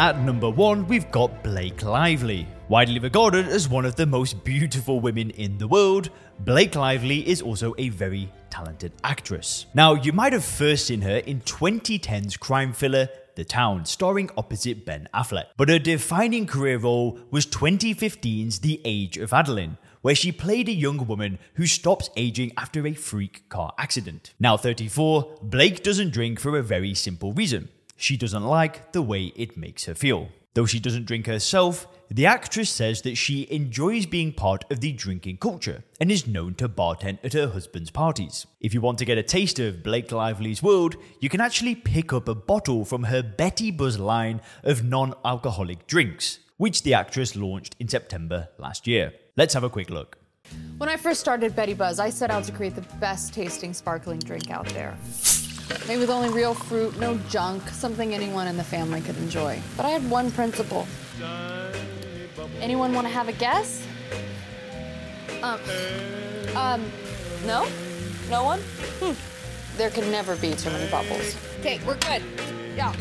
At number one, we've got Blake Lively. Widely regarded as one of the most beautiful women in the world, Blake Lively is also a very talented actress. Now, you might have first seen her in 2010's crime thriller The Town, starring opposite Ben Affleck. But her defining career role was 2015's The Age of Adaline, where she played a young woman who stops aging after a freak car accident. Now 34, Blake doesn't drink for a very simple reason. She doesn't like the way it makes her feel. Though she doesn't drink herself, the actress says that she enjoys being part of the drinking culture and is known to bartend at her husband's parties. If you want to get a taste of Blake Lively's world, you can actually pick up a bottle from her Betty Buzz line of non alcoholic drinks, which the actress launched in September last year. Let's have a quick look. When I first started Betty Buzz, I set out to create the best tasting sparkling drink out there. Made with only real fruit, no junk, something anyone in the family could enjoy. But I had one principle. Anyone want to have a guess? Um, um, no? No one? Hmm. There can never be too many bubbles. Okay, we're good. Yeah.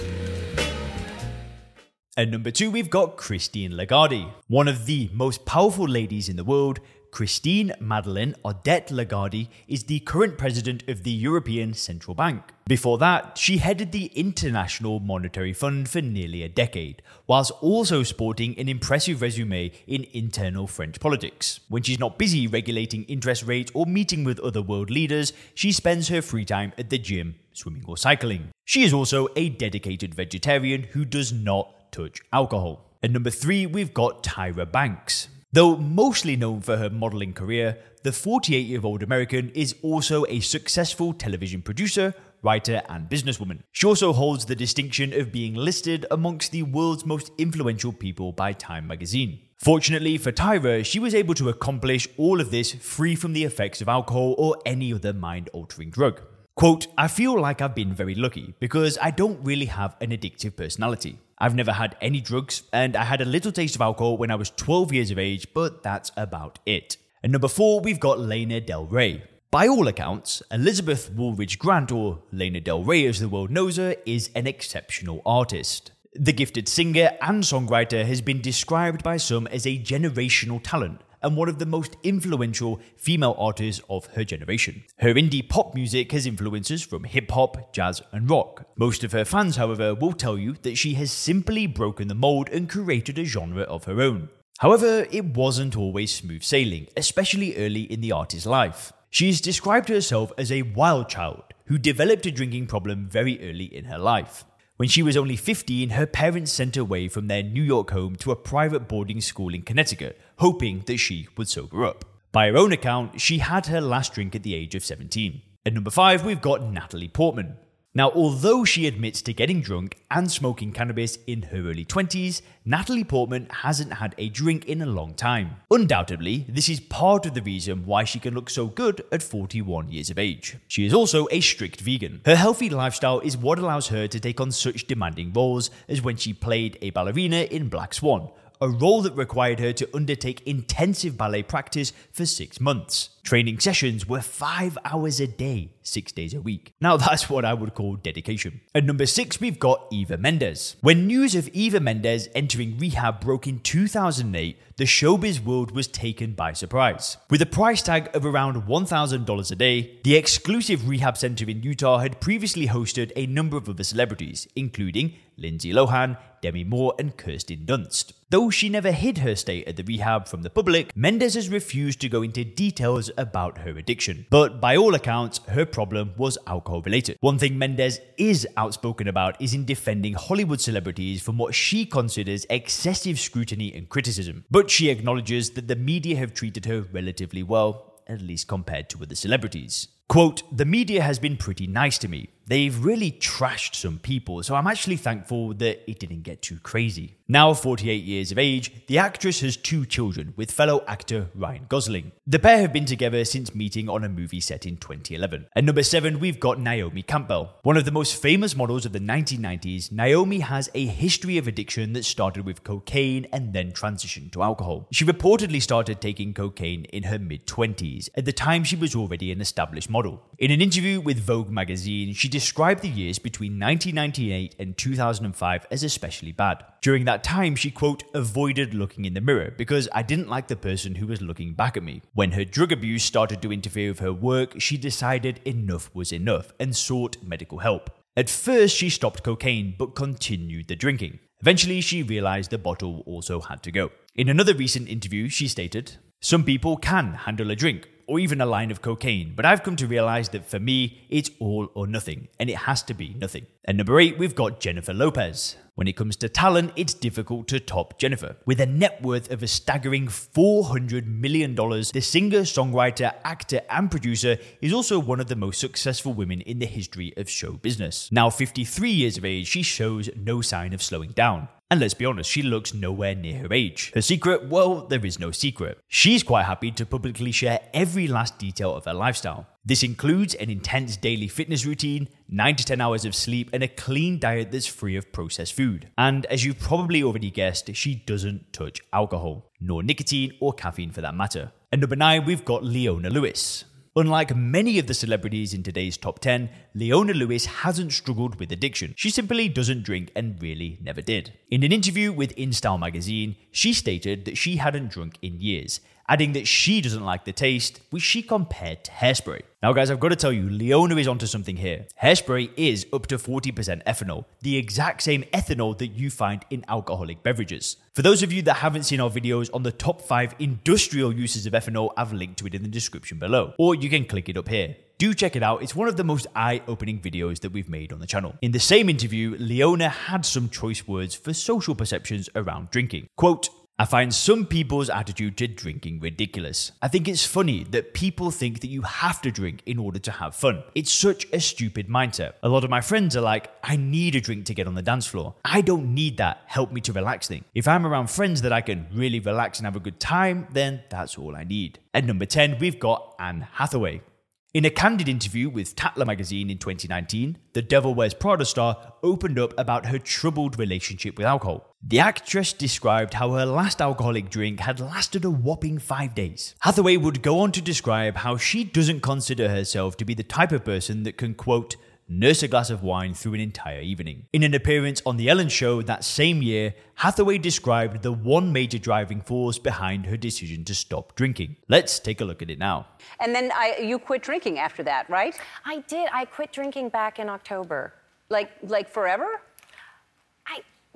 At number two, we've got Christine Lagarde, one of the most powerful ladies in the world. Christine Madeleine Odette Lagarde is the current president of the European Central Bank. Before that, she headed the International Monetary Fund for nearly a decade, whilst also sporting an impressive resume in internal French politics. When she's not busy regulating interest rates or meeting with other world leaders, she spends her free time at the gym, swimming or cycling. She is also a dedicated vegetarian who does not touch alcohol. At number three, we've got Tyra Banks. Though mostly known for her modeling career, the 48 year old American is also a successful television producer, writer, and businesswoman. She also holds the distinction of being listed amongst the world's most influential people by Time magazine. Fortunately for Tyra, she was able to accomplish all of this free from the effects of alcohol or any other mind altering drug. Quote, I feel like I've been very lucky because I don't really have an addictive personality. I've never had any drugs, and I had a little taste of alcohol when I was 12 years of age, but that's about it. And number four, we've got Lana Del Rey. By all accounts, Elizabeth Woolridge Grant, or Lana Del Rey as the world knows her, is an exceptional artist. The gifted singer and songwriter has been described by some as a generational talent and one of the most influential female artists of her generation. Her indie pop music has influences from hip hop, jazz, and rock. Most of her fans, however, will tell you that she has simply broken the mold and created a genre of her own. However, it wasn't always smooth sailing, especially early in the artist's life. She's described herself as a wild child who developed a drinking problem very early in her life. When she was only 15, her parents sent her away from their New York home to a private boarding school in Connecticut, hoping that she would sober up. By her own account, she had her last drink at the age of 17. At number 5, we've got Natalie Portman. Now, although she admits to getting drunk and smoking cannabis in her early 20s, Natalie Portman hasn't had a drink in a long time. Undoubtedly, this is part of the reason why she can look so good at 41 years of age. She is also a strict vegan. Her healthy lifestyle is what allows her to take on such demanding roles as when she played a ballerina in Black Swan, a role that required her to undertake intensive ballet practice for six months. Training sessions were five hours a day, six days a week. Now that's what I would call dedication. At number six, we've got Eva Mendes. When news of Eva Mendes entering rehab broke in 2008, the showbiz world was taken by surprise. With a price tag of around $1,000 a day, the exclusive rehab center in Utah had previously hosted a number of other celebrities, including Lindsay Lohan, Demi Moore, and Kirsten Dunst. Though she never hid her stay at the rehab from the public, Mendes has refused to go into details about her addiction. But by all accounts, her problem was alcohol related. One thing Mendes is outspoken about is in defending Hollywood celebrities from what she considers excessive scrutiny and criticism. But she acknowledges that the media have treated her relatively well, at least compared to other celebrities. Quote, the media has been pretty nice to me. They've really trashed some people, so I'm actually thankful that it didn't get too crazy. Now 48 years of age, the actress has two children with fellow actor Ryan Gosling. The pair have been together since meeting on a movie set in 2011. At number 7, we've got Naomi Campbell. One of the most famous models of the 1990s, Naomi has a history of addiction that started with cocaine and then transitioned to alcohol. She reportedly started taking cocaine in her mid 20s. At the time, she was already an established model. In an interview with Vogue magazine, she described the years between 1998 and 2005 as especially bad. During that time, she quote, avoided looking in the mirror because I didn't like the person who was looking back at me. When her drug abuse started to interfere with her work, she decided enough was enough and sought medical help. At first, she stopped cocaine but continued the drinking. Eventually, she realized the bottle also had to go. In another recent interview, she stated, Some people can handle a drink, or even a line of cocaine, but I've come to realize that for me, it's all or nothing, and it has to be nothing. At number 8, we've got Jennifer Lopez. When it comes to talent, it's difficult to top Jennifer. With a net worth of a staggering $400 million, the singer, songwriter, actor, and producer is also one of the most successful women in the history of show business. Now 53 years of age, she shows no sign of slowing down. And let's be honest, she looks nowhere near her age. Her secret? Well, there is no secret. She's quite happy to publicly share every last detail of her lifestyle. This includes an intense daily fitness routine, 9 to 10 hours of sleep, and a clean diet that's free of processed food. And as you've probably already guessed, she doesn't touch alcohol, nor nicotine or caffeine for that matter. And number 9, we've got Leona Lewis. Unlike many of the celebrities in today's top 10, Leona Lewis hasn't struggled with addiction. She simply doesn't drink and really never did. In an interview with InStyle magazine, she stated that she hadn't drunk in years adding that she doesn't like the taste, which she compared to hairspray. Now, guys, I've got to tell you, Leona is onto something here. Hairspray is up to 40% ethanol, the exact same ethanol that you find in alcoholic beverages. For those of you that haven't seen our videos on the top 5 industrial uses of ethanol, I've linked to it in the description below, or you can click it up here. Do check it out, it's one of the most eye opening videos that we've made on the channel. In the same interview, Leona had some choice words for social perceptions around drinking. Quote, I find some people's attitude to drinking ridiculous. I think it's funny that people think that you have to drink in order to have fun. It's such a stupid mindset. A lot of my friends are like, I need a drink to get on the dance floor. I don't need that help me to relax thing. If I'm around friends that I can really relax and have a good time, then that's all I need. At number 10, we've got Anne Hathaway. In a candid interview with Tatler magazine in 2019, the Devil Wears Prada star opened up about her troubled relationship with alcohol. The actress described how her last alcoholic drink had lasted a whopping five days. Hathaway would go on to describe how she doesn't consider herself to be the type of person that can, quote, nurse a glass of wine through an entire evening. In an appearance on The Ellen Show that same year, Hathaway described the one major driving force behind her decision to stop drinking. Let's take a look at it now. And then I, you quit drinking after that, right? I did. I quit drinking back in October. Like, like forever?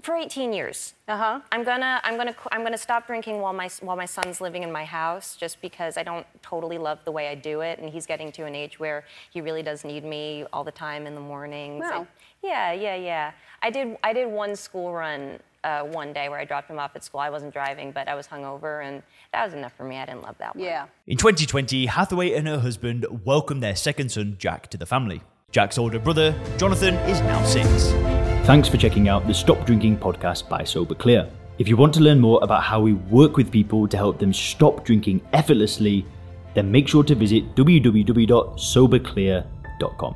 For 18 years. Uh-huh. I'm gonna I'm gonna I'm gonna stop drinking while my while my son's living in my house, just because I don't totally love the way I do it, and he's getting to an age where he really does need me all the time in the mornings. Wow. yeah, yeah, yeah. I did I did one school run uh, one day where I dropped him off at school. I wasn't driving, but I was hungover, and that was enough for me. I didn't love that one. Yeah. In 2020, Hathaway and her husband welcomed their second son, Jack, to the family. Jack's older brother, Jonathan, is now six. Thanks for checking out the Stop Drinking podcast by Sober Clear. If you want to learn more about how we work with people to help them stop drinking effortlessly, then make sure to visit www.soberclear.com.